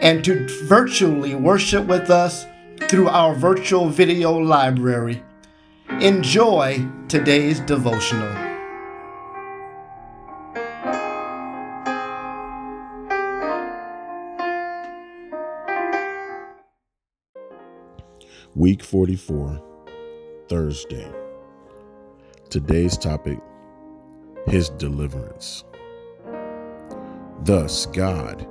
and to virtually worship with us through our virtual video library. Enjoy today's devotional. Week 44, Thursday. Today's topic His deliverance. Thus, God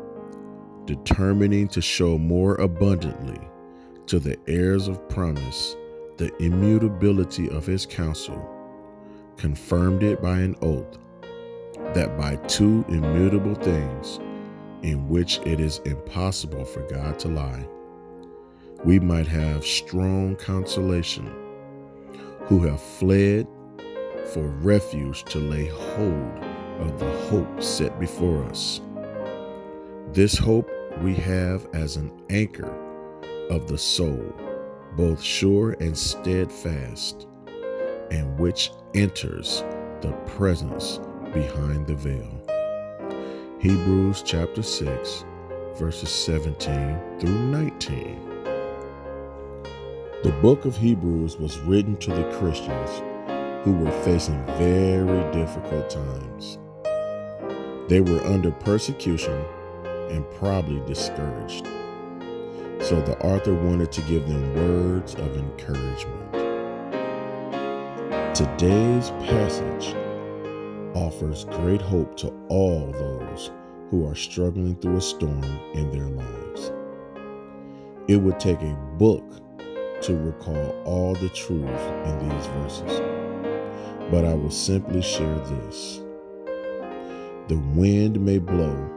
determining to show more abundantly to the heirs of promise the immutability of his counsel, confirmed it by an oath, that by two immutable things, in which it is impossible for God to lie, we might have strong consolation, who have fled for refuge to lay hold of the hope set before us. This hope we have as an anchor of the soul, both sure and steadfast, and which enters the presence behind the veil. Hebrews chapter 6, verses 17 through 19. The book of Hebrews was written to the Christians who were facing very difficult times. They were under persecution and probably discouraged. So the author wanted to give them words of encouragement. Today's passage offers great hope to all those who are struggling through a storm in their lives. It would take a book to recall all the truths in these verses, but I will simply share this. The wind may blow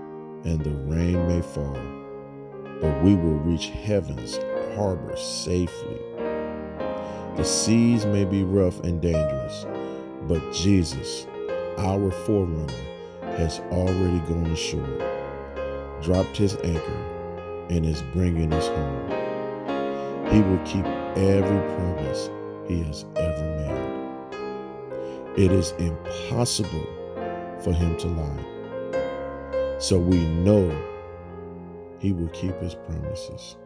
and the rain may fall, but we will reach heaven's harbor safely. The seas may be rough and dangerous, but Jesus, our forerunner, has already gone ashore, dropped his anchor, and is bringing us home. He will keep every promise he has ever made. It is impossible for him to lie. So we know He will keep His promises.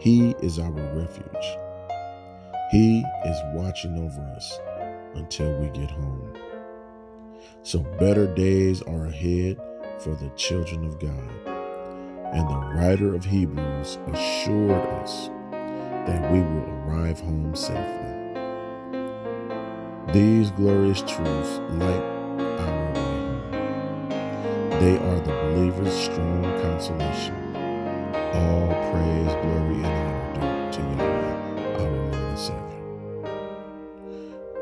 He is our refuge. He is watching over us until we get home. So better days are ahead for the children of God. And the writer of Hebrews assured us that we will arrive home safely. These glorious truths light they are the believer's strong consolation. All praise, glory, and honor due to Yahweh, our Lord and Savior.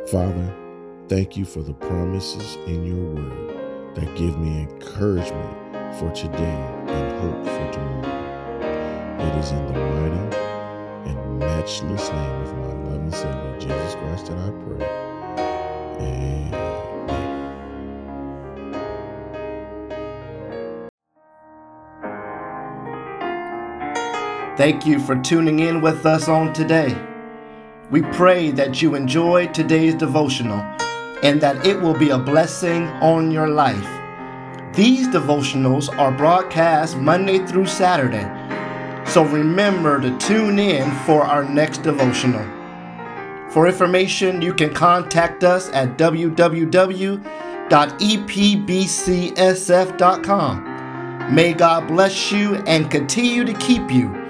Father, thank you for the promises in your word that give me encouragement for today and hope for tomorrow. It is in the mighty and matchless name of my loving Savior, Jesus Christ, that I pray. Thank you for tuning in with us on today. We pray that you enjoy today's devotional and that it will be a blessing on your life. These devotionals are broadcast Monday through Saturday, so remember to tune in for our next devotional. For information, you can contact us at www.epbcsf.com. May God bless you and continue to keep you